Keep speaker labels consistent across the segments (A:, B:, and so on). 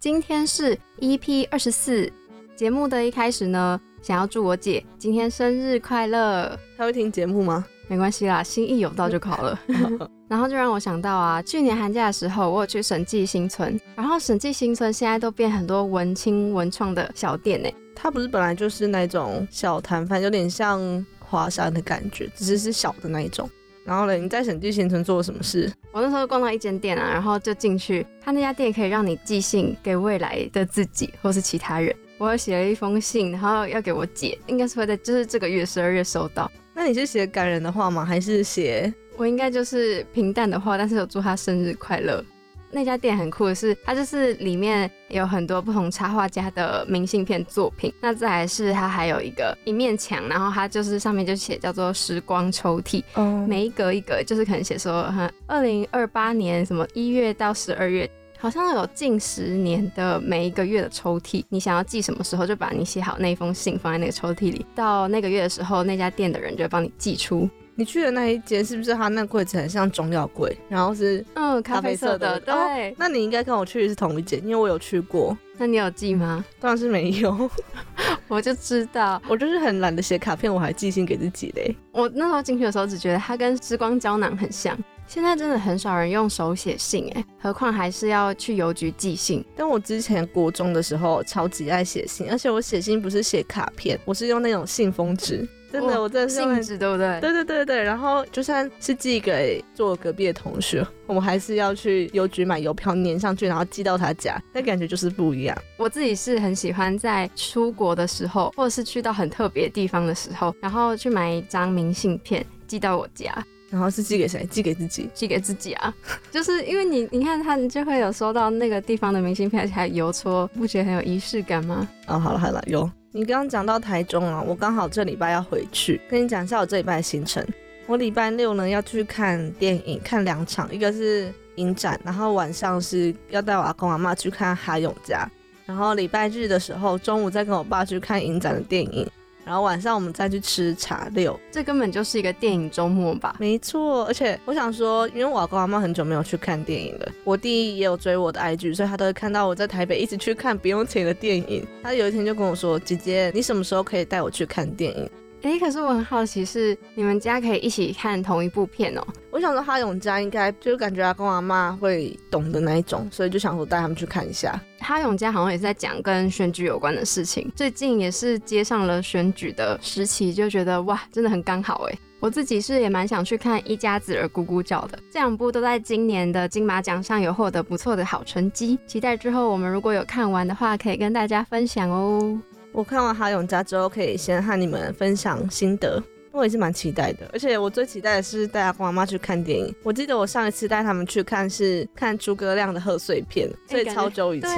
A: 今天是 EP 二十四，节目的一开始呢，想要祝我姐今天生日快乐。
B: 她会听节目吗？
A: 没关系啦，心意有到就好了。然后就让我想到啊，去年寒假的时候，我有去审计新村，然后审计新村现在都变很多文青文创的小店呢。
B: 它不是本来就是那种小摊贩，有点像华山的感觉，只是是小的那一种。然后呢，你在审计行程做了什么事？
A: 我那时候逛到一间店啊，然后就进去，他那家店可以让你寄信给未来的自己或是其他人。我写了一封信，然后要给我姐，应该是会在就是这个月十二月收到。
B: 那你是写感人的话吗？还是写？
A: 我应该就是平淡的话，但是有祝他生日快乐。那家店很酷的是，它就是里面有很多不同插画家的明信片作品。那再来是它还有一个一面墙，然后它就是上面就写叫做时光抽屉，每一格一格就是可能写说哈，二零二八年什么一月到十二月。好像有近十年的每一个月的抽屉，你想要寄什么时候就把你写好那封信放在那个抽屉里，到那个月的时候，那家店的人就会帮你寄出。
B: 你去的那一间是不是他那柜子很像中药柜，然后是
A: 嗯咖啡色的？对，
B: 那你应该跟我去的是同一间，因为我有去过。
A: 那你有寄吗？
B: 当然是没有，
A: 我就知道，
B: 我就是很懒得写卡片，我还寄信给自己嘞。
A: 我那时候进去的时候只觉得它跟时光胶囊很像。现在真的很少人用手写信哎，何况还是要去邮局寄信。
B: 但我之前国中的时候超级爱写信，而且我写信不是写卡片，我是用那种信封纸。真的，我真的是
A: 信纸，对不对？
B: 对对对对。然后就算是寄给坐隔壁的同学，我们还是要去邮局买邮票粘上去，然后寄到他家，那感觉就是不一样。
A: 我自己是很喜欢在出国的时候，或者是去到很特别地方的时候，然后去买一张明信片寄到我家。
B: 然后是寄给谁？寄给自己，
A: 寄给自己啊！就是因为你，你看他就会有收到那个地方的明信片，而且还邮戳，不觉得很有仪式感吗？
B: 哦，好了好了，有。你刚刚讲到台中啊，我刚好这礼拜要回去，跟你讲一下我这礼拜的行程。我礼拜六呢要去看电影，看两场，一个是影展，然后晚上是要带我阿公阿妈去看哈勇家，然后礼拜日的时候中午再跟我爸去看影展的电影。然后晚上我们再去吃茶六，
A: 这根本就是一个电影周末吧？
B: 没错，而且我想说，因为我跟阿妈很久没有去看电影了，我弟也有追我的 IG，所以他都会看到我在台北一直去看不用钱的电影。他有一天就跟我说：“姐姐，你什么时候可以带我去看电影？”
A: 哎，可是我很好奇，是你们家可以一起看同一部片哦。
B: 我想说，哈永家应该就是感觉阿公阿妈会懂的那一种，所以就想说带他们去看一下。
A: 哈永家好像也是在讲跟选举有关的事情，最近也是接上了选举的时期，就觉得哇，真的很刚好哎。我自己是也蛮想去看一家子儿咕咕叫的，这两部都在今年的金马奖上有获得不错的好成绩，期待之后我们如果有看完的话，可以跟大家分享哦。
B: 我看完《哈永家》之后，可以先和你们分享心得。我也是蛮期待的，而且我最期待的是带阿公阿妈去看电影。我记得我上一次带他们去看是看诸葛亮的贺岁片，所以超久以前。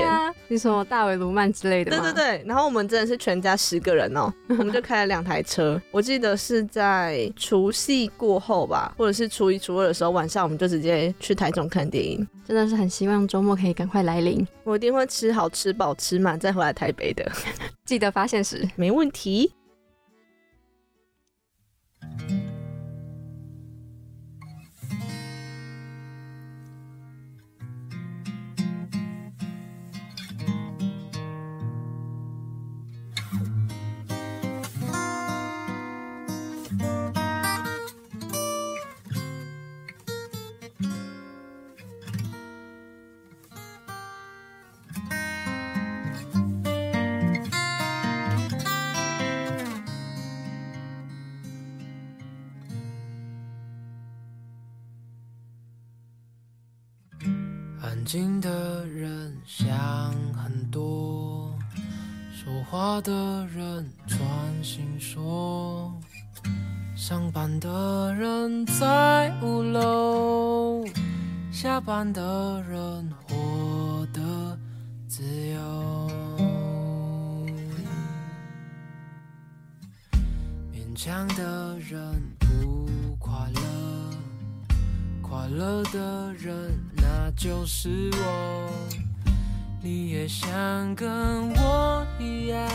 A: 你说大伟卢曼之类的
B: 对对对，然后我们真的是全家十个人哦，我们就开了两台车。我记得是在除夕过后吧，或者是初一初二的时候晚上，我们就直接去台中看电影。
A: 真的是很希望周末可以赶快来临，
B: 我一定会吃好吃饱吃满再回来台北的。
A: 记得发现时，
B: 没问题。
C: 安静的人想很多，说话的人专心说。上班的人在五楼，下班的人活得自由。勉强的人不快乐，快乐的人。就是我，你也想跟我一样，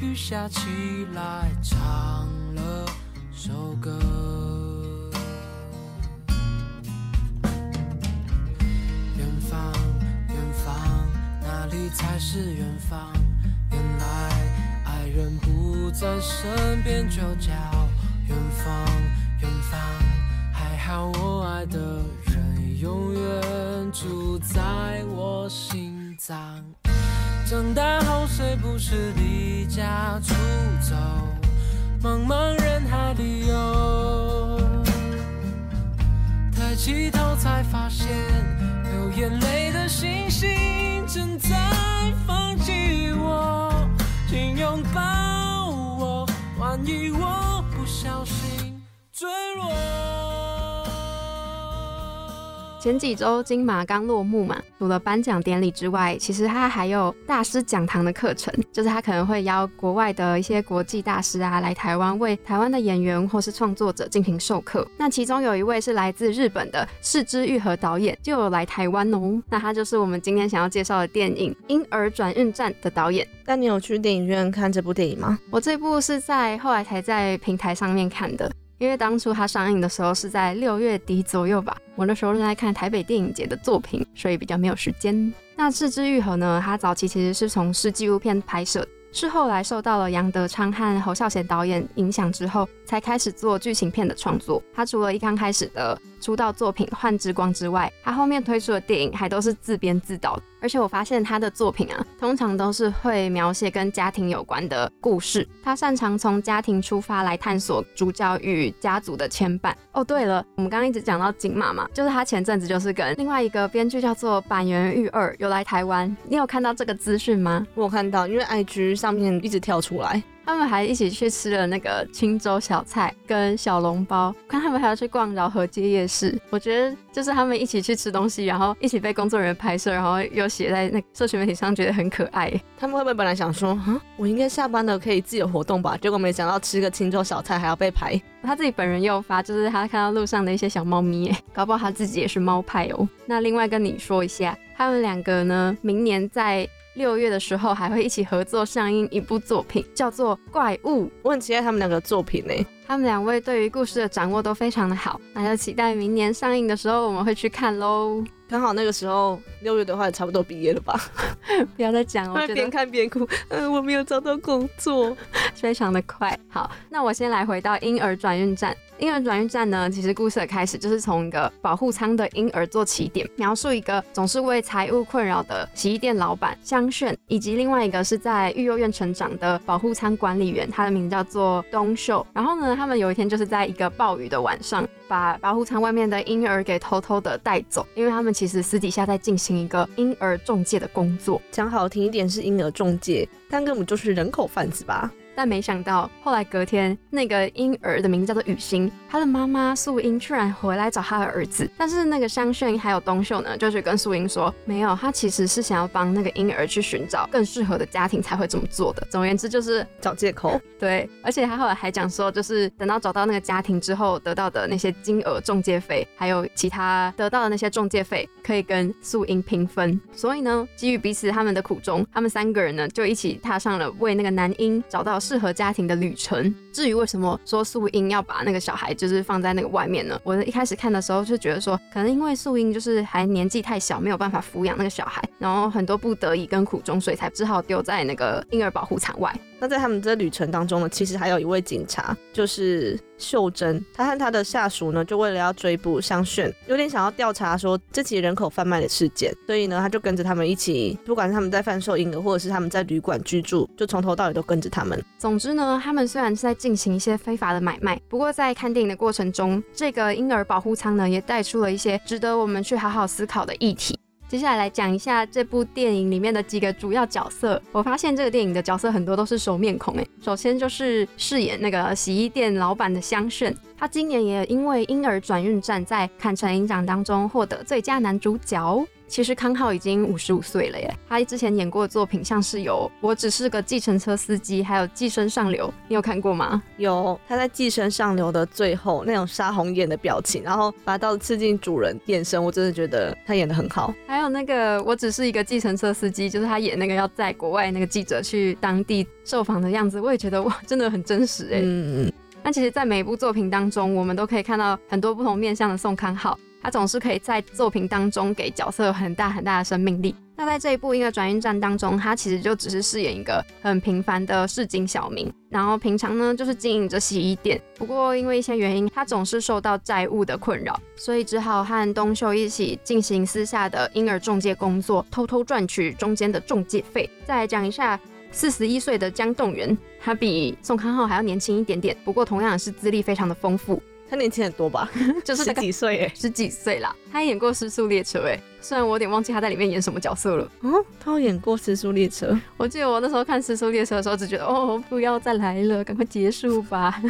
C: 雨下起来唱了首歌。远方，远方。哪里才是远方？原来爱人不在身边，就叫远方，远方。还好我爱的人永远住在我心脏。长大后谁不是离家出走，茫茫人海里游，抬起头才发现，流眼泪的星星正在放弃我，请拥抱我，万一我不小心
A: 前几周金马刚落幕嘛，除了颁奖典礼之外，其实他还有大师讲堂的课程，就是他可能会邀国外的一些国际大师啊来台湾，为台湾的演员或是创作者进行授课。那其中有一位是来自日本的市之愈和导演，就有来台湾哦。那他就是我们今天想要介绍的电影《婴儿转运站》的导演。
B: 那你有去电影院看这部电影吗？
A: 我这部是在后来才在平台上面看的。因为当初它上映的时候是在六月底左右吧，我那时候正在看台北电影节的作品，所以比较没有时间。那《赤之愈合》呢，它早期其实是从事纪录片拍摄，是后来受到了杨德昌和侯孝贤导演影响之后，才开始做剧情片的创作。他除了一刚开始的出道作品《幻之光》之外，他后面推出的电影还都是自编自导。而且我发现他的作品啊，通常都是会描写跟家庭有关的故事。他擅长从家庭出发来探索主角与家族的牵绊。哦，对了，我们刚刚一直讲到金马嘛，就是他前阵子就是跟另外一个编剧叫做板垣裕二有来台湾。你有看到这个资讯吗？
B: 我有看到，因为 IG 上面一直跳出来。
A: 他们还一起去吃了那个青州小菜跟小笼包，看他们还要去逛饶河街夜市。我觉得就是他们一起去吃东西，然后一起被工作人员拍摄，然后又写在那社群媒体上，觉得很可爱。
B: 他们会不会本来想说，啊，我应该下班了可以自由活动吧？结果没想到吃个青州小菜还要被拍。
A: 他自己本人又发，就是他看到路上的一些小猫咪，搞不好他自己也是猫派哦。那另外跟你说一下，他们两个呢，明年在。六月的时候还会一起合作上映一部作品，叫做《怪物》。
B: 我很期待他们两个作品呢。
A: 他们两位对于故事的掌握都非常的好，那就期待明年上映的时候我们会去看喽。
B: 刚好那个时候六月的话也差不多毕业了吧？
A: 不要再讲了，
B: 边看边哭。嗯，我没有找到工作，
A: 非常的快。好，那我先来回到婴儿转运站。婴儿转运站呢，其实故事的开始就是从一个保护舱的婴儿做起点，描述一个总是为财务困扰的洗衣店老板香炫，以及另外一个是在育幼院成长的保护舱管理员，他的名叫做东秀。然后呢，他们有一天就是在一个暴雨的晚上，把保护舱外面的婴儿给偷偷的带走，因为他们其实私底下在进行一个婴儿中介的工作。
B: 讲好听一点是婴儿中介，但根本就是人口贩子吧。
A: 但没想到，后来隔天，那个婴儿的名字叫做雨欣，他的妈妈素英居然回来找他的儿子。但是那个香炫还有东秀呢，就是跟素英说，没有，他其实是想要帮那个婴儿去寻找更适合的家庭才会这么做的。总而言之，就是
B: 找借口。
A: 对，而且他后来还讲说，就是等到找到那个家庭之后，得到的那些金额中介费，还有其他得到的那些中介费，可以跟素英平分。所以呢，基于彼此他们的苦衷，他们三个人呢就一起踏上了为那个男婴找到。适合家庭的旅程。至于为什么说素英要把那个小孩就是放在那个外面呢？我一开始看的时候就觉得说，可能因为素英就是还年纪太小，没有办法抚养那个小孩，然后很多不得已跟苦衷，所以才只好丢在那个婴儿保护场外。
B: 那在他们这旅程当中呢，其实还有一位警察，就是秀珍，他和他的下属呢，就为了要追捕香炫，有点想要调查说这起人口贩卖的事件，所以呢，他就跟着他们一起，不管是他们在贩售婴儿，或者是他们在旅馆居住，就从头到尾都跟着他们。
A: 总之呢，他们虽然是在进行一些非法的买卖，不过在看电影的过程中，这个婴儿保护舱呢，也带出了一些值得我们去好好思考的议题。接下来来讲一下这部电影里面的几个主要角色。我发现这个电影的角色很多都是熟面孔诶。首先就是饰演那个洗衣店老板的香炫，他今年也因为婴儿转运站在坎城影展当中获得最佳男主角。其实康浩已经五十五岁了耶，他之前演过的作品像是有《我只是个计程车司机》，还有《寄生上流》，你有看过吗？
B: 有，他在《寄生上流》的最后那种杀红眼的表情，然后拔刀刺进主人眼神，我真的觉得他演的很好。
A: 还有那个《我只是一个计程车司机》，就是他演那个要在国外那个记者去当地受访的样子，我也觉得哇，真的很真实哎。嗯嗯。那其实，在每一部作品当中，我们都可以看到很多不同面向的宋康昊。他总是可以在作品当中给角色很大很大的生命力。那在这一部《婴儿转运站》当中，他其实就只是饰演一个很平凡的市井小民，然后平常呢就是经营着洗衣店。不过因为一些原因，他总是受到债务的困扰，所以只好和东秀一起进行私下的婴儿中介工作，偷偷赚取中间的中介费。再来讲一下四十一岁的江栋元，他比宋康昊还要年轻一点点，不过同样是资历非常的丰富。
B: 他年轻很多吧？
A: 就是
B: 十几岁哎，
A: 十几岁啦。他演过《失速列车》哎，虽然我有点忘记他在里面演什么角色了。
B: 嗯，他有演过《失速列车》。
A: 我记得我那时候看《失速列车》的时候，只觉得哦，不要再来了，赶快结束吧。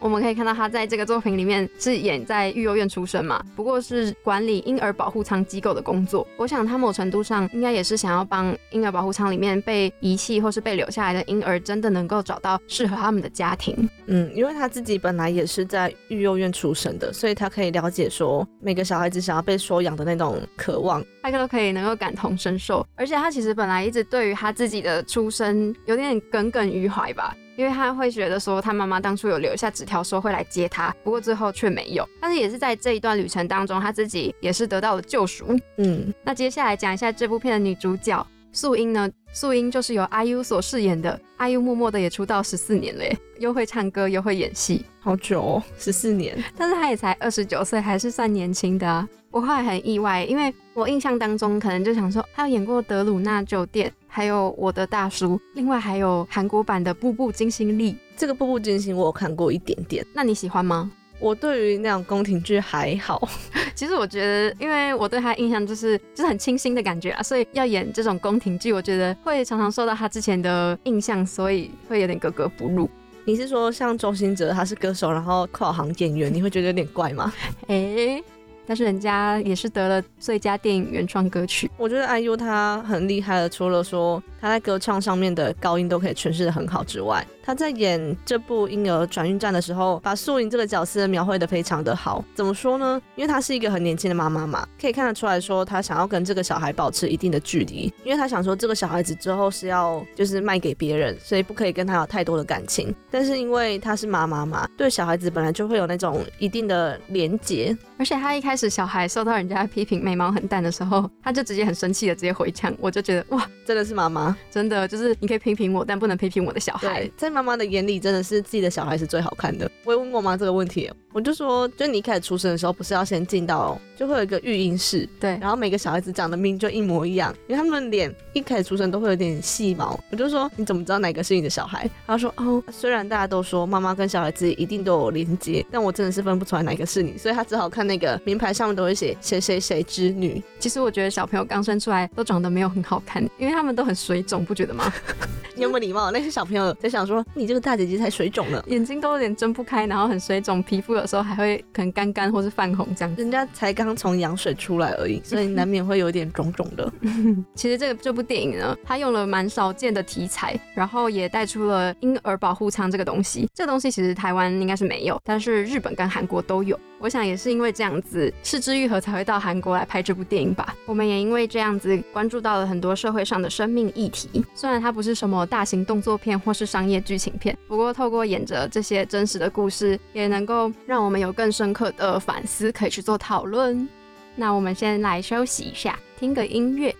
A: 我们可以看到他在这个作品里面是演在育幼院出生嘛，不过是管理婴儿保护舱机构的工作。我想他某程度上应该也是想要帮婴儿保护舱里面被遗弃或是被留下来的婴儿，真的能够找到适合他们的家庭。
B: 嗯，因为他自己本来也是在育幼院出生的，所以他可以了解说每个小孩子想要被收养的那种渴望，
A: 他都可以能够感同身受。而且他其实本来一直对于他自己的出生有点耿耿于怀吧。因为他会觉得说，他妈妈当初有留下纸条说会来接他，不过最后却没有。但是也是在这一段旅程当中，他自己也是得到了救赎。嗯，那接下来讲一下这部片的女主角素英呢？素英就是由 IU 所饰演的，IU 默默的也出道十四年嘞，又会唱歌又会演戏，
B: 好久哦，十四年。
A: 但是她也才二十九岁，还是算年轻的啊。我后来很意外，因为我印象当中可能就想说，他有演过《德鲁纳酒店》。还有我的大叔，另外还有韩国版的《步步惊心力》。
B: 这个《步步惊心》我有看过一点点，
A: 那你喜欢吗？
B: 我对于那种宫廷剧还好。
A: 其实我觉得，因为我对他印象就是就是很清新的感觉啊，所以要演这种宫廷剧，我觉得会常常受到他之前的印象，所以会有点格格不入。
B: 你是说像周星哲，他是歌手，然后跨行演员，你会觉得有点怪吗？
A: 哎。但是人家也是得了最佳电影原创歌曲。
B: 我觉得 IU 他很厉害的，除了说他在歌唱上面的高音都可以诠释的很好之外，他在演这部婴儿转运站的时候，把素莹这个角色描绘的非常的好。怎么说呢？因为她是一个很年轻的妈妈嘛，可以看得出来说她想要跟这个小孩保持一定的距离，因为她想说这个小孩子之后是要就是卖给别人，所以不可以跟他有太多的感情。但是因为她是妈妈嘛，对小孩子本来就会有那种一定的连结，
A: 而且她一开始小孩受到人家批评眉毛很淡的时候，他就直接很生气的直接回呛，我就觉得哇，
B: 真的是妈妈，
A: 真的就是你可以批评我，但不能批评我的小孩。
B: 在妈妈的眼里，真的是自己的小孩是最好看的。我也问过妈这个问题，我就说，就你一开始出生的时候，不是要先进到，就会有一个育婴室，
A: 对，
B: 然后每个小孩子长得命就一模一样，因为他们脸一开始出生都会有点细毛。我就说，你怎么知道哪个是你的小孩？他说，哦，虽然大家都说妈妈跟小孩子一定都有连接，但我真的是分不出来哪个是你，所以他只好看那个名牌上面都会写谁谁谁之女。
A: 其实我觉得小朋友刚生出来都长得没有很好看，因为他们都很水肿，不觉得吗？
B: 你有没有礼貌？那些小朋友在想说，你这个大姐姐才水肿呢，
A: 眼睛都有点睁不开，然后很水肿，皮肤有时候还会可能干干或是泛红这样。
B: 人家才刚从羊水出来而已，所以 难免会有点肿肿的。
A: 其实这个这部电影呢，它用了蛮少见的题材，然后也带出了婴儿保护舱这个东西。这个东西其实台湾应该是没有，但是日本跟韩国都有。我想也是因为这样子，是之愈合才会到韩国来拍这部电影吧。我们也因为这样子关注到了很多社会上的生命议题。虽然它不是什么大型动作片或是商业剧情片，不过透过演着这些真实的故事，也能够让我们有更深刻的反思，可以去做讨论。那我们先来休息一下，听个音乐。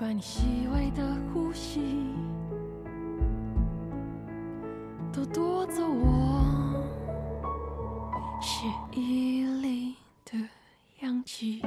D: 把，你细微的呼吸都夺走我血液里的氧气。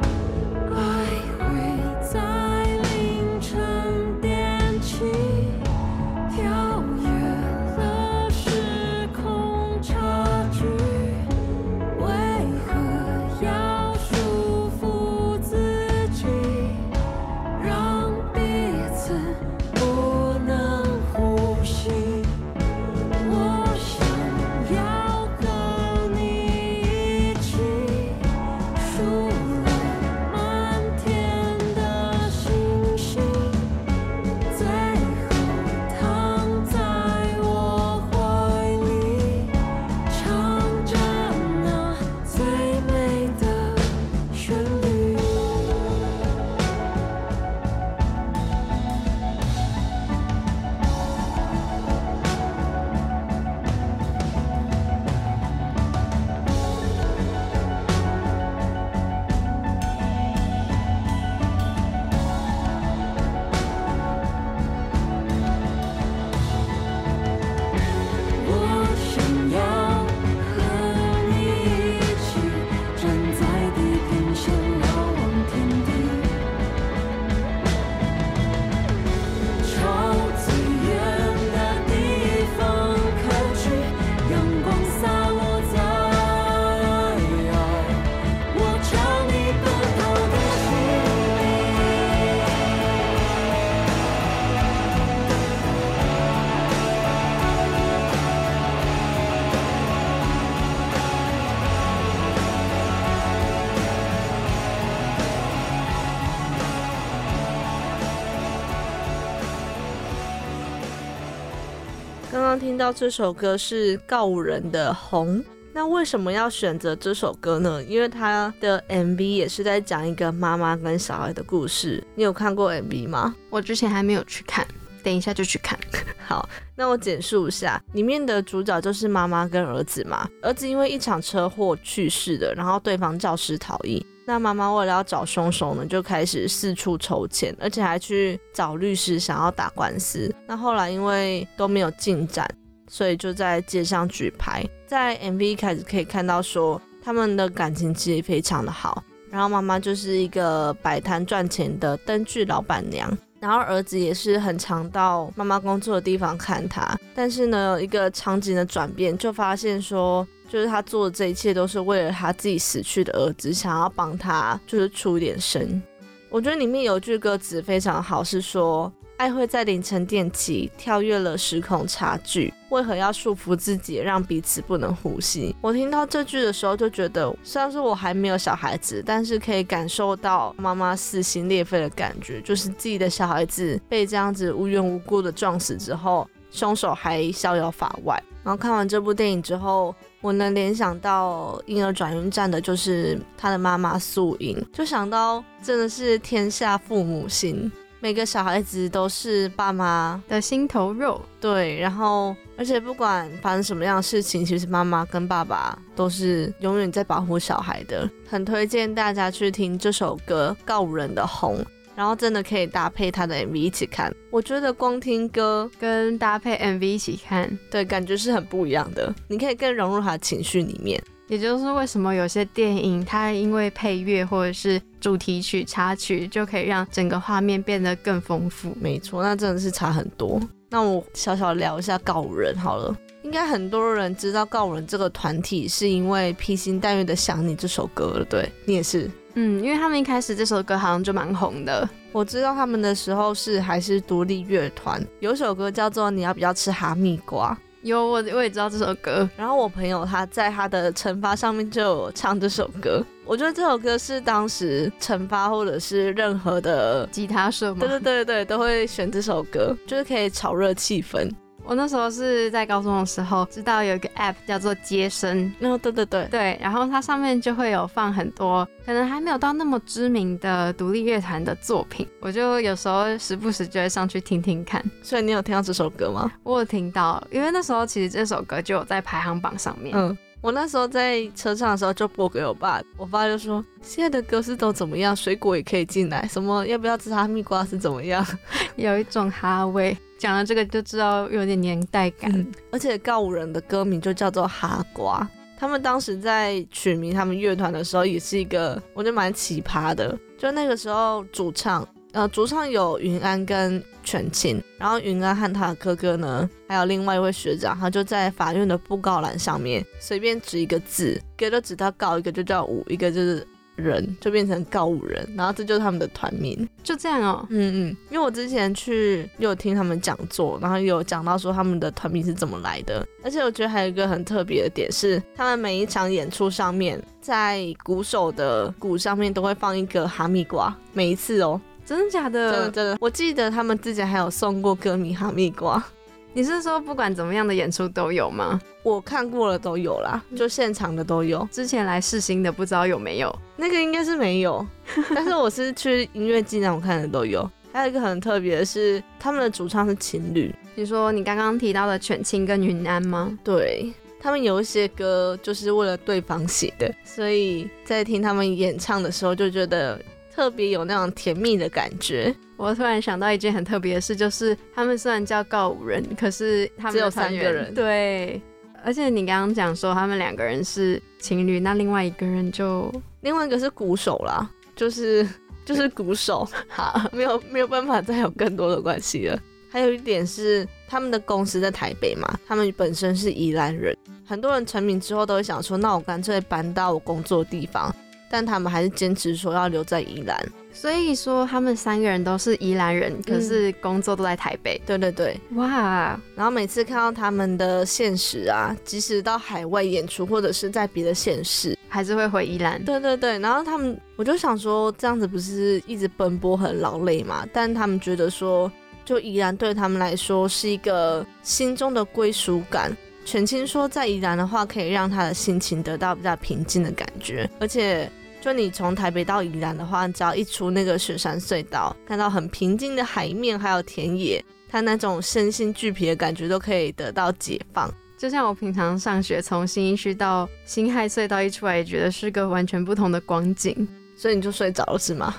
B: 听到这首歌是告五人的《红》，那为什么要选择这首歌呢？因为它的 MV 也是在讲一个妈妈跟小孩的故事。你有看过 MV 吗？
A: 我之前还没有去看，等一下就去看。
B: 好，那我简述一下，里面的主角就是妈妈跟儿子嘛。儿子因为一场车祸去世的，然后对方肇事逃逸。那妈妈为了要找凶手呢，就开始四处筹钱，而且还去找律师想要打官司。那后来因为都没有进展，所以就在街上举牌。在 MV 开始可以看到说，他们的感情其实非常的好。然后妈妈就是一个摆摊赚钱的灯具老板娘，然后儿子也是很常到妈妈工作的地方看她。但是呢，一个场景的转变，就发现说。就是他做的这一切都是为了他自己死去的儿子，想要帮他就是出一点声。我觉得里面有句歌词非常好，是说爱会在凌晨电起，跳跃了时空差距，为何要束缚自己，让彼此不能呼吸？我听到这句的时候就觉得，虽然说我还没有小孩子，但是可以感受到妈妈撕心裂肺的感觉，就是自己的小孩子被这样子无缘无故的撞死之后，凶手还逍遥法外。然后看完这部电影之后。我能联想到婴儿转运站的就是他的妈妈素英，就想到真的是天下父母心，每个小孩子都是爸妈
A: 的心头肉。
B: 对，然后而且不管发生什么样的事情，其实妈妈跟爸爸都是永远在保护小孩的。很推荐大家去听这首歌《告人的红》。然后真的可以搭配他的 MV 一起看，我觉得光听歌
A: 跟搭配 MV 一起看，
B: 对，感觉是很不一样的。你可以更融入他的情绪里面。
A: 也就是为什么有些电影它因为配乐或者是主题曲、插曲，就可以让整个画面变得更丰富。
B: 没错，那真的是差很多。那我小小聊一下告五人好了，应该很多人知道告五人这个团体是因为披星戴月的想你这首歌了，对你也是。
A: 嗯，因为他们一开始这首歌好像就蛮红的。
B: 我知道他们的时候是还是独立乐团，有首歌叫做《你要不要吃哈密瓜》。
A: 有，我我也知道这首歌。
B: 然后我朋友他在他的惩罚上面就有唱这首歌。我觉得这首歌是当时惩罚或者是任何的
A: 吉他社吗？
B: 对对对对，都会选这首歌，就是可以炒热气氛。
A: 我那时候是在高中的时候，知道有一个 app 叫做接生，
B: 哦，对对对
A: 对，然后它上面就会有放很多可能还没有到那么知名的独立乐团的作品，我就有时候时不时就会上去听听看。
B: 所以你有听到这首歌吗？
A: 我有听到，因为那时候其实这首歌就有在排行榜上面。
B: 嗯。我那时候在车上的时候就播给我爸，我爸就说现在的歌是都怎么样，水果也可以进来，什么要不要吃哈密瓜是怎么样，
A: 有一种哈味。讲了这个就知道有点年代感，
B: 而且告五人的歌名就叫做哈瓜，他们当时在取名他们乐团的时候也是一个我觉得蛮奇葩的，就那个时候主唱。呃，主唱有云安跟全庆，然后云安和他的哥哥呢，还有另外一位学长，他就在法院的布告栏上面随便指一个字，一个就指到告，一个就叫五，一个就是人，就变成告五人，然后这就是他们的团名，
A: 就这样哦。
B: 嗯嗯，因为我之前去有听他们讲座，然后有讲到说他们的团名是怎么来的，而且我觉得还有一个很特别的点是，他们每一场演出上面，在鼓手的鼓上面都会放一个哈密瓜，每一次哦。
A: 真的假的？
B: 真的真的，我记得他们之前还有送过歌迷哈密瓜。
A: 你是说不管怎么样的演出都有吗？
B: 我看过了都有啦，就现场的都有。
A: 之前来试新的不知道有没有？
B: 那个应该是没有，但是我是去音乐季那我看的都有。还有一个很特别的是，他们的主唱是情侣。
A: 你说你刚刚提到的犬青跟云安吗？
B: 对他们有一些歌就是为了对方写的，所以在听他们演唱的时候就觉得。特别有那种甜蜜的感觉。
A: 我突然想到一件很特别的事，就是他们虽然叫告五人，可是他们
B: 只有三个人。
A: 对，而且你刚刚讲说他们两个人是情侣，那另外一个人就
B: 另外一个是鼓手啦，就是就是鼓手，好，没有没有办法再有更多的关系了。还有一点是他们的公司在台北嘛，他们本身是宜兰人，很多人成名之后都会想说，那我干脆搬到我工作的地方。但他们还是坚持说要留在宜兰，
A: 所以说他们三个人都是宜兰人，可是工作都在台北。
B: 对对对，
A: 哇！
B: 然后每次看到他们的现实啊，即使到海外演出或者是在别的县市，
A: 还是会回宜兰。
B: 对对对，然后他们，我就想说，这样子不是一直奔波很劳累嘛？但他们觉得说，就宜兰对他们来说是一个心中的归属感。全青说，在宜兰的话，可以让他的心情得到比较平静的感觉，而且就你从台北到宜兰的话，只要一出那个雪山隧道，看到很平静的海面还有田野，他那种身心俱疲的感觉都可以得到解放。
A: 就像我平常上学，从新一区到新海隧道一出来，也觉得是个完全不同的光景。
B: 所以你就睡着了是吗？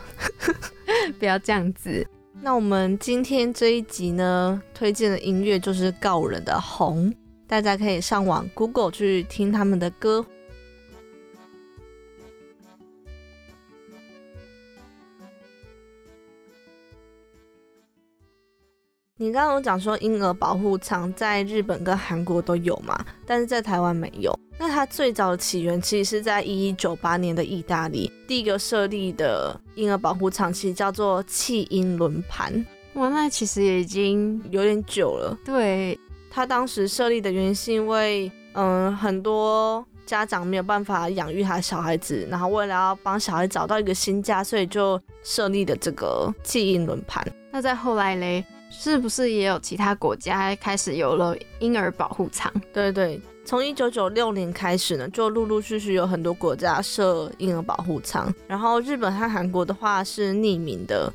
A: 不要这样子。
B: 那我们今天这一集呢，推荐的音乐就是告人的《红》，大家可以上网 Google 去听他们的歌。你刚刚有讲说婴儿保护舱在日本跟韩国都有嘛，但是在台湾没有。那它最早的起源其实是在一一九八年的意大利，第一个设立的婴儿保护舱其实叫做弃婴轮盘。
A: 哇，那其实也已经
B: 有点久了。
A: 对，
B: 它当时设立的原因是因为，嗯，很多家长没有办法养育他小孩子，然后为了要帮小孩找到一个新家，所以就设立的这个弃婴轮盘。
A: 那在后来嘞？是不是也有其他国家开始有了婴儿保护舱？
B: 对对，从一九九六年开始呢，就陆陆续续有很多国家设婴儿保护舱。然后日本和韩国的话是匿名的。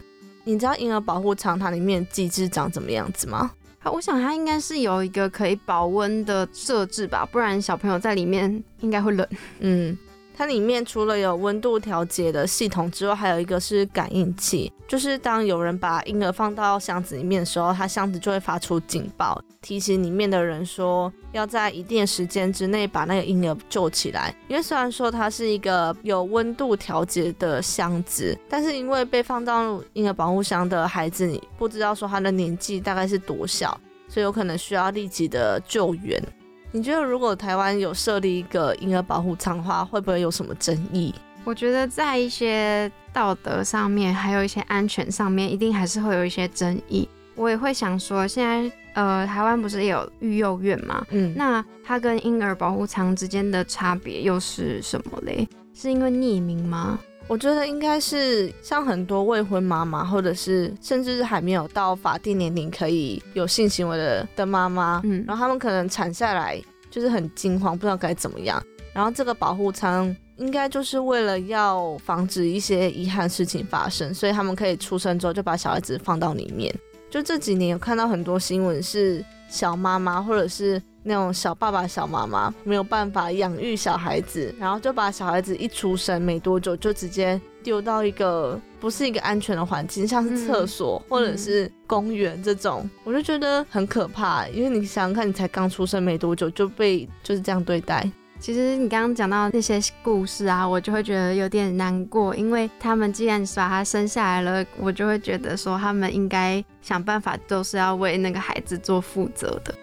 B: 你知道婴儿保护舱它里面机制长怎么样子吗？
A: 我想它应该是有一个可以保温的设置吧，不然小朋友在里面应该会冷。
B: 嗯。它里面除了有温度调节的系统之外，还有一个是感应器，就是当有人把婴儿放到箱子里面的时候，它箱子就会发出警报，提醒里面的人说要在一定时间之内把那个婴儿救起来。因为虽然说它是一个有温度调节的箱子，但是因为被放到婴儿保护箱的孩子，你不知道说他的年纪大概是多小，所以有可能需要立即的救援。你觉得如果台湾有设立一个婴儿保护舱的话，会不会有什么争议？
A: 我觉得在一些道德上面，还有一些安全上面，一定还是会有一些争议。我也会想说，现在呃，台湾不是也有育幼院吗？嗯，那它跟婴儿保护舱之间的差别又是什么嘞？是因为匿名吗？
B: 我觉得应该是像很多未婚妈妈，或者是甚至是还没有到法定年龄可以有性行为的的妈妈，嗯，然后他们可能产下来就是很惊慌，不知道该怎么样。然后这个保护舱应该就是为了要防止一些遗憾事情发生，所以他们可以出生之后就把小孩子放到里面。就这几年有看到很多新闻是小妈妈或者是。那种小爸爸、小妈妈没有办法养育小孩子，然后就把小孩子一出生没多久就直接丢到一个不是一个安全的环境，像是厕所或者是公园这种，我就觉得很可怕。因为你想想看，你才刚出生没多久就被就是这样对待。
A: 其实你刚刚讲到那些故事啊，我就会觉得有点难过，因为他们既然把他生下来了，我就会觉得说他们应该想办法都是要为那个孩子做负责的。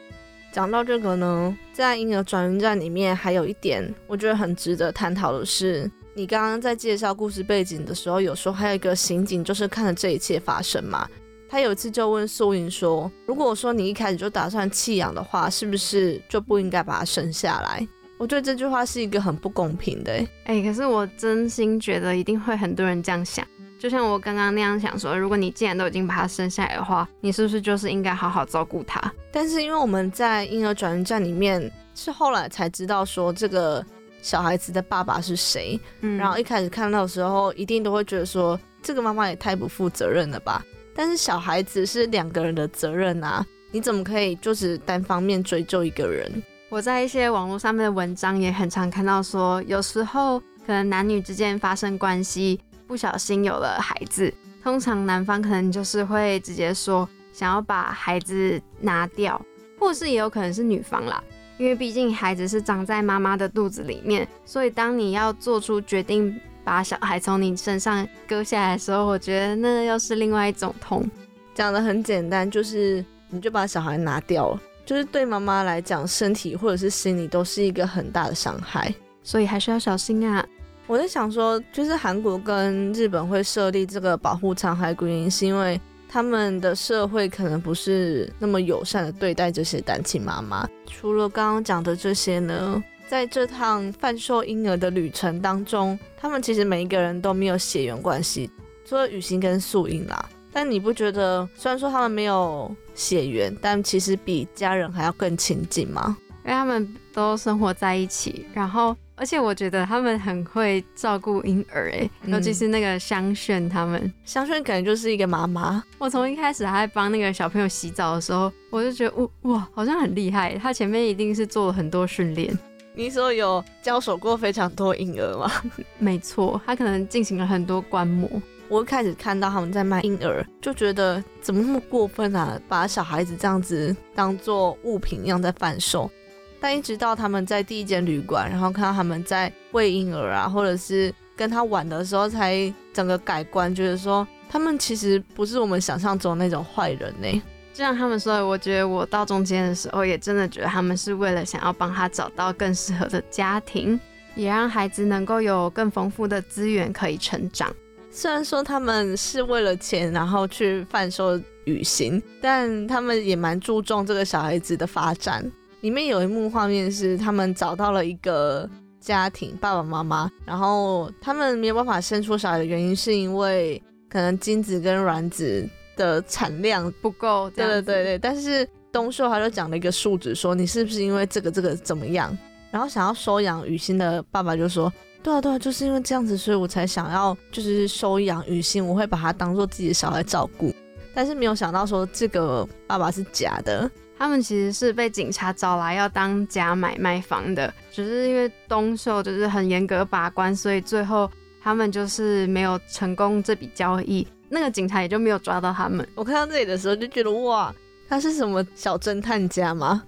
B: 讲到这个呢，在婴儿转运站里面还有一点，我觉得很值得探讨的是，你刚刚在介绍故事背景的时候，有说还有一个刑警就是看着这一切发生嘛。他有一次就问素云说：“如果说你一开始就打算弃养的话，是不是就不应该把他生下来？”我觉得这句话是一个很不公平的。
A: 哎，可是我真心觉得一定会很多人这样想。就像我刚刚那样想说，如果你既然都已经把他生下来的话，你是不是就是应该好好照顾他？
B: 但是因为我们在婴儿转运站里面是后来才知道说这个小孩子的爸爸是谁，嗯，然后一开始看到的时候，一定都会觉得说这个妈妈也太不负责任了吧？但是小孩子是两个人的责任啊，你怎么可以就是单方面追究一个人？
A: 我在一些网络上面的文章也很常看到说，有时候可能男女之间发生关系。不小心有了孩子，通常男方可能就是会直接说想要把孩子拿掉，或是也有可能是女方啦，因为毕竟孩子是长在妈妈的肚子里面，所以当你要做出决定把小孩从你身上割下来的时候，我觉得那又是另外一种痛。
B: 讲的很简单，就是你就把小孩拿掉了，就是对妈妈来讲，身体或者是心理都是一个很大的伤害，
A: 所以还是要小心啊。
B: 我在想说，就是韩国跟日本会设立这个保护舱，还有原因是因为他们的社会可能不是那么友善的对待这些单亲妈妈。除了刚刚讲的这些呢，在这趟贩售婴儿的旅程当中，他们其实每一个人都没有血缘关系，除了雨欣跟素英啦。但你不觉得，虽然说他们没有血缘，但其实比家人还要更亲近吗？
A: 因为他们都生活在一起，然后而且我觉得他们很会照顾婴儿，哎，
B: 嗯
A: 尤其是那个香炫他们。
B: 香炫可能就是一个妈妈，
A: 我从一开始还在帮那个小朋友洗澡的时候，我就觉得哇哇，好像很厉害。他前面一定是做了很多训练，
B: 你说有交手过非常多婴儿吗？
A: 没错，他可能进行了很多观摩。
B: 我一开始看到他们在卖婴儿，就觉得怎么那么过分啊，把小孩子这样子当做物品一样在贩售。但一直到他们在第一间旅馆，然后看到他们在喂婴儿啊，或者是跟他玩的时候，才整个改观，觉得说他们其实不是我们想象中那种坏人呢、
A: 就像他们说的，我觉得我到中间的时候，也真的觉得他们是为了想要帮他找到更适合的家庭，也让孩子能够有更丰富的资源可以成长。
B: 虽然说他们是为了钱，然后去贩售旅行，但他们也蛮注重这个小孩子的发展。里面有一幕画面是他们找到了一个家庭，爸爸妈妈，然后他们没有办法生出小孩的原因，是因为可能精子跟卵子的产量
A: 不够，这
B: 对对对对，但是东秀他就讲了一个数值，说你是不是因为这个这个怎么样，然后想要收养雨欣的爸爸就说，对啊对啊，就是因为这样子，所以我才想要就是收养雨欣，我会把他当做自己的小孩照顾，但是没有想到说这个爸爸是假的，
A: 他们其实是被警察找来要当假买卖房的，只是因为东秀就是很严格把关，所以最后他们就是没有成功这笔交易，那个警察也就没有抓到他们。
B: 我看到这里的时候就觉得哇，他是什么小侦探家吗？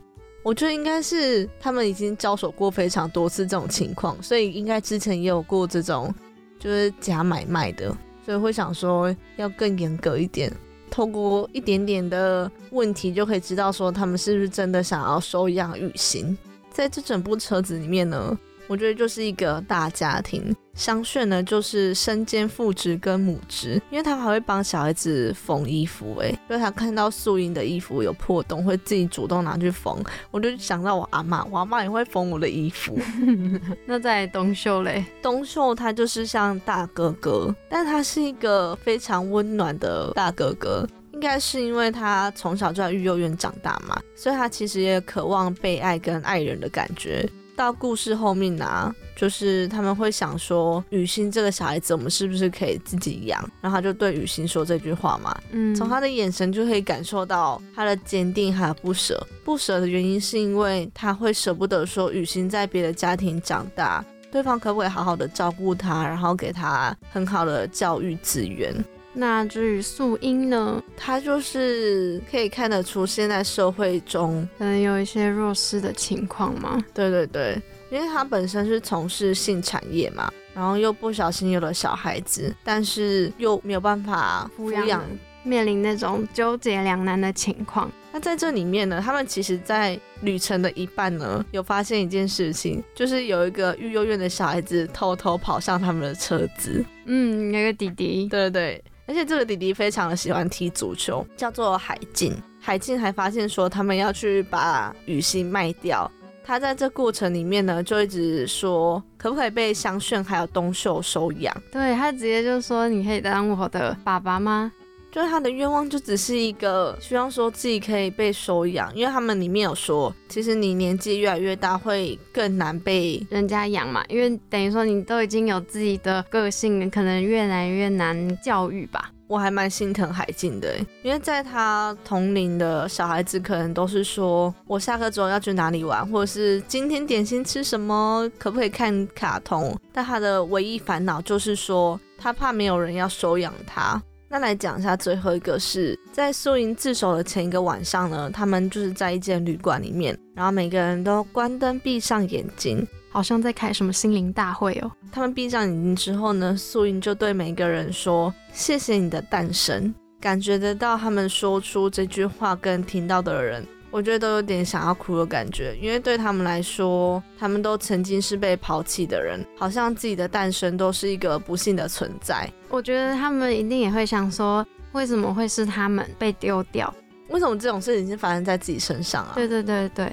B: 我觉得应该是他们已经交手过非常多次这种情况，所以应该之前也有过这种就是假买卖的，所以会想说要更严格一点，透过一点点的问题就可以知道说他们是不是真的想要收养雨欣。在这整部车子里面呢，我觉得就是一个大家庭。香炫呢，就是身兼父职跟母职，因为他还会帮小孩子缝衣服、欸，就是他看到素英的衣服有破洞，会自己主动拿去缝。我就想到我阿妈，我阿妈也会缝我的衣服。
A: 那在东秀嘞，
B: 东秀他就是像大哥哥，但他是一个非常温暖的大哥哥。应该是因为他从小就在育幼院长大嘛，所以他其实也渴望被爱跟爱人的感觉。到故事后面啊，就是他们会想说，雨欣这个小孩子，我们是不是可以自己养？然后他就对雨欣说这句话嘛。
A: 嗯，
B: 从他的眼神就可以感受到他的坚定还有不舍。不舍的原因是因为他会舍不得说雨欣在别的家庭长大，对方可不可以好好的照顾他，然后给他很好的教育资源？
A: 那至于素英呢，
B: 她就是可以看得出现在社会中，
A: 可能有一些弱势的情况吗？
B: 对对对，因为她本身是从事性产业嘛，然后又不小心有了小孩子，但是又没有办法抚
A: 抚养面临那种纠结两难的情况。
B: 那在这里面呢，他们其实，在旅程的一半呢，有发现一件事情，就是有一个育幼院的小孩子偷偷跑上他们的车子。
A: 嗯，那个弟弟，
B: 对对对，而且这个弟弟非常的喜欢踢足球，叫做海静。海静还发现说，他们要去把雨欣卖掉。他在这过程里面呢，就一直说，可不可以被香炫还有东秀收养？
A: 对他直接就说：“你可以当我的爸爸吗
B: 就是他的愿望就只是一个希望说自己可以被收养，因为他们里面有说，其实你年纪越来越大会更难被？”
A: 人家养嘛，因为等于说你都已经有自己的个性，可能越来越难教育吧。
B: 我还蛮心疼海静的，因为在他同龄的小孩子可能都是说我下课之后要去哪里玩，或者是今天点心吃什么，可不可以看卡通？但他的唯一烦恼就是说他怕没有人要收养他。那来讲一下最后一个是在素莹自首的前一个晚上呢，他们就是在一间旅馆里面，然后每个人都关灯闭上眼睛，
A: 好像在开什么心灵大会哦。
B: 他们闭上眼睛之后呢，素英就对每个人说：“谢谢你的诞生。”感觉得到他们说出这句话跟听到的人，我觉得都有点想要哭的感觉，因为对他们来说，他们都曾经是被抛弃的人，好像自己的诞生都是一个不幸的存在。
A: 我觉得他们一定也会想说，为什么会是他们被丢掉？
B: 为什么这种事情是发生在自己身上啊？
A: 对对对对，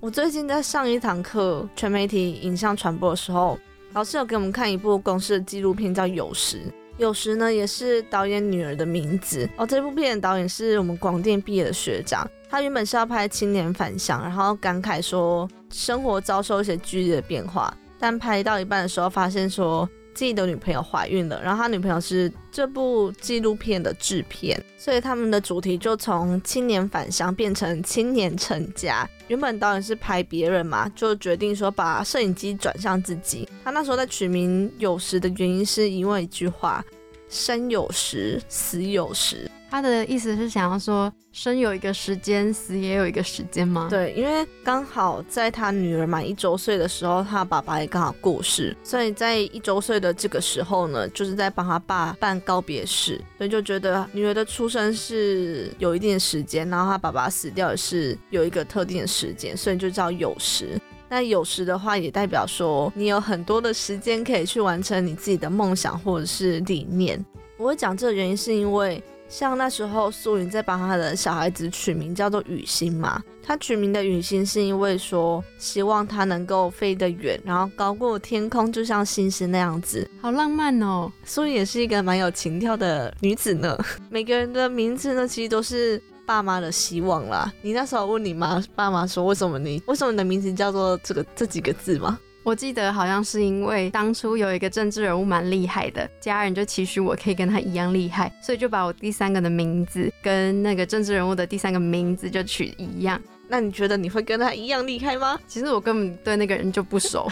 B: 我最近在上一堂课全媒体影像传播的时候，老师有给我们看一部公司的纪录片，叫《有时》。有时呢，也是导演女儿的名字哦。这部片的导演是我们广电毕业的学长，他原本是要拍青年返乡，然后感慨说生活遭受一些剧烈的变化，但拍到一半的时候发现说。自己的女朋友怀孕了，然后他女朋友是这部纪录片的制片，所以他们的主题就从青年返乡变成青年成家。原本导演是拍别人嘛，就决定说把摄影机转向自己。他那时候在取名有时的原因是因为一句话：生有时，死有时。
A: 他的意思是想要说，生有一个时间，死也有一个时间吗？
B: 对，因为刚好在他女儿满一周岁的时候，他爸爸也刚好过世，所以在一周岁的这个时候呢，就是在帮他爸办告别式，所以就觉得女儿的出生是有一定的时间，然后他爸爸死掉也是有一个特定的时间，所以就叫有时。那有时的话，也代表说你有很多的时间可以去完成你自己的梦想或者是理念。我会讲这个原因是因为。像那时候苏云在帮他的小孩子取名叫做雨欣嘛，他取名的雨欣是因为说希望他能够飞得远，然后高过天空，就像星星那样子，
A: 好浪漫哦。
B: 苏云也是一个蛮有情调的女子呢。每个人的名字呢，其实都是爸妈的希望啦。你那时候问你妈爸妈说，为什么你为什么你的名字叫做这个这几个字吗？
A: 我记得好像是因为当初有一个政治人物蛮厉害的，家人就期许我可以跟他一样厉害，所以就把我第三个的名字跟那个政治人物的第三个名字就取一样。
B: 那你觉得你会跟他一样厉害吗？
A: 其实我根本对那个人就不熟，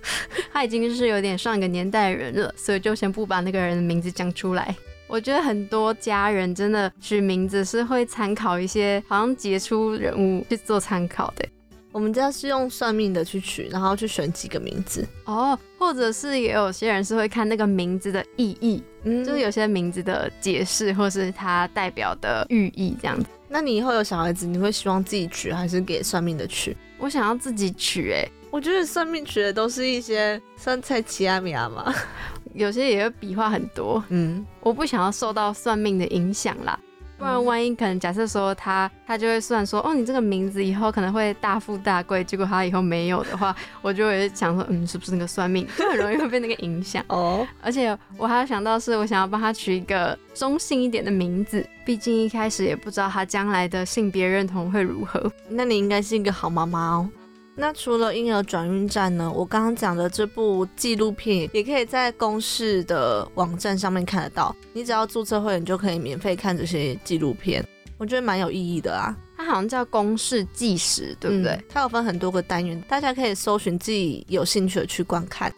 A: 他已经是有点上一个年代的人了，所以就先不把那个人的名字讲出来。我觉得很多家人真的取名字是会参考一些好像杰出人物去做参考的。
B: 我们家是用算命的去取，然后去选几个名字
A: 哦，或者是也有些人是会看那个名字的意义，嗯，就是有些名字的解释，或是它代表的寓意这样子。
B: 那你以后有小孩子，你会希望自己取还是给算命的取？
A: 我想要自己取，哎，
B: 我觉得算命取的都是一些酸菜奇亚米亚嘛，
A: 有些也会笔画很多，嗯，我不想要受到算命的影响啦。不然万一可能，假设说他他就会算说，哦，你这个名字以后可能会大富大贵，结果他以后没有的话，我就会想说，嗯，是不是那个算命就很容易会被那个影响 哦。而且我还要想到是我想要帮他取一个中性一点的名字，毕竟一开始也不知道他将来的性别认同会如何。
B: 那你应该是一个好妈妈哦。那除了婴儿转运站呢？我刚刚讲的这部纪录片也可以在公视的网站上面看得到。你只要注册会员，就可以免费看这些纪录片。我觉得蛮有意义的啊。
A: 它好像叫公视纪实，对不对？
B: 它有分很多个单元，大家可以搜寻自己有兴趣的去观看。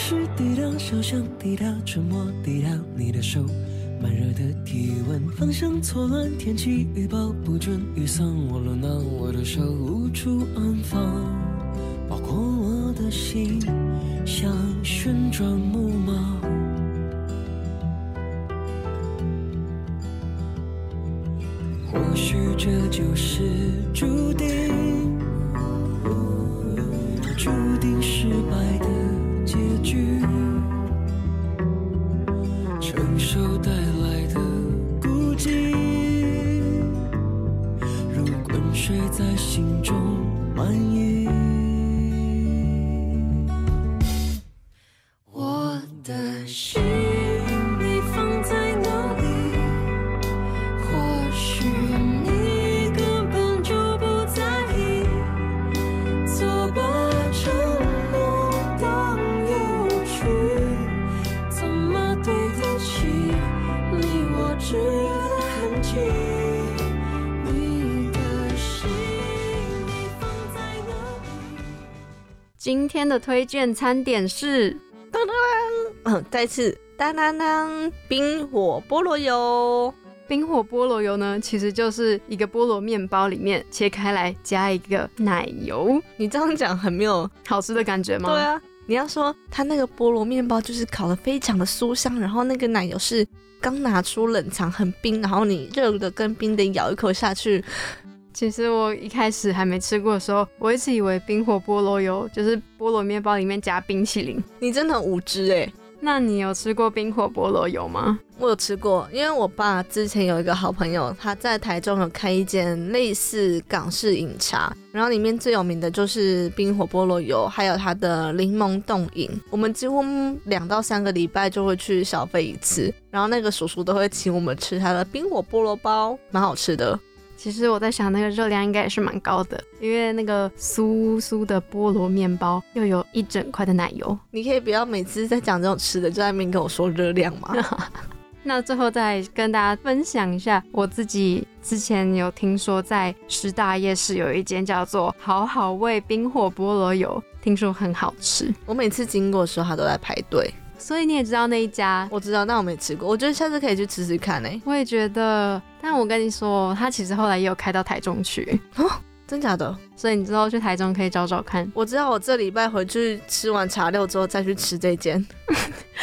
C: 是低调，沉默低调，你的手，慢热的体温，方向错乱，天气预报不准，雨伞忘了拿，我的手无处安放，
A: 天的推荐餐点是
B: 当当，嗯，再次当当当，冰火菠萝油。
A: 冰火菠萝油呢，其实就是一个菠萝面包里面切开来加一个奶油，
B: 你这样讲很没有
A: 好吃的感觉吗？
B: 对，啊，你要说它那个菠萝面包就是烤的非常的酥香，然后那个奶油是刚拿出冷藏很冰，然后你热的跟冰的咬一口下去，
A: 其实我一开始还没吃过的时候，我一直以为冰火菠萝油就是菠萝面包里面加冰淇淋。
B: 你真的很无知哎、
A: 那你有吃过冰火菠萝油吗？
B: 我有吃过，因为我爸之前有一个好朋友，他在台中有开一间类似港式饮茶，然后里面最有名的就是冰火菠萝油，还有它的柠檬冻饮。我们几乎两到三个礼拜就会去消费一次，然后那个叔叔都会请我们吃他的冰火菠萝包，蛮好吃的。
A: 其实我在想，那个热量应该也是蛮高的，因为那个酥酥的菠萝面包又有一整块的奶油。
B: 你可以不要每次在讲这种吃的就在那边跟我说热量吗？
A: 那最后再跟大家分享一下，我自己之前有听说在师大夜市有一间叫做“好好味冰火菠萝油”，听说很好吃，
B: 我每次经过的时候，他都在排队。
A: 所以你也知道那一家。
B: 我知道，但我没吃过，我觉得下次可以去吃吃看呢、欸
A: 我也觉得，但我跟你说，他其实后来也有开到台中去，
B: 真假的？
A: 所以你之后去台中可以找找看。
B: 我知道，我这礼拜回去吃完茶六之后再去吃这间。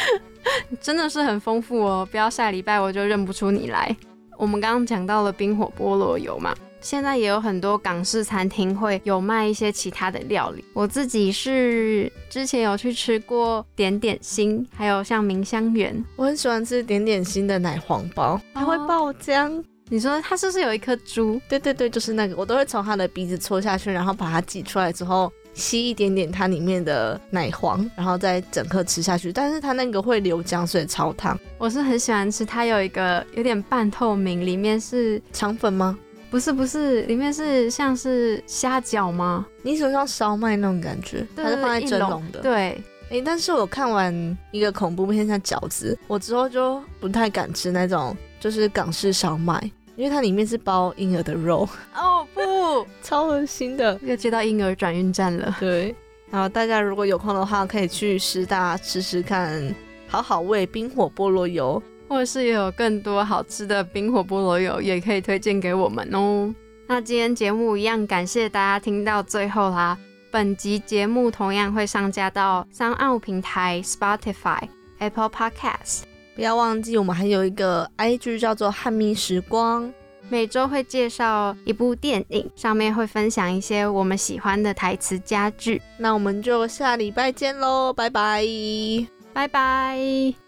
A: 真的是很丰富哦，不要下礼拜我就认不出你来。我们刚刚讲到了冰火菠萝油嘛，现在也有很多港式餐厅会有卖一些其他的料理。我自己是之前有去吃过点点心，还有像明香园。
B: 我很喜欢吃点点心的奶黄包，它会爆浆。
A: 你说它是不是有一颗珠？
B: 对对对，就是那个，我都会从它的鼻子戳下去，然后把它挤出来之后，吸一点点它里面的奶黄，然后再整颗吃下去。但是它那个会流浆，所以超烫。
A: 我是很喜欢吃，它有一个有点半透明，里面是
B: 肠粉吗？
A: 不是不是，里面是像是虾饺吗？
B: 你手像烧麦那种感觉，它是放在蒸笼的。
A: 对，
B: 诶，但是我看完一个恐怖片像饺子，我之后就不太敢吃那种就是港式烧麦，因为它里面是包婴儿的肉，
A: 哦不，
B: 超恶心的。
A: 又接到婴儿转运站了。
B: 对，然后大家如果有空的话，可以去师大吃吃看，好好味冰火菠萝油。
A: 或者是有更多好吃的冰火菠萝油，也可以推荐给我们哦。那今天节目一样，感谢大家听到最后啦。本集节目同样会上架到三奥平台、Spotify、Apple Podcast，
B: 不要忘记，我们还有一个 IG 叫做汉密时光。
A: 每周会介绍一部电影，上面会分享一些我们喜欢的台词佳句。
B: 那我们就下礼拜见喽，拜拜。
A: 拜拜。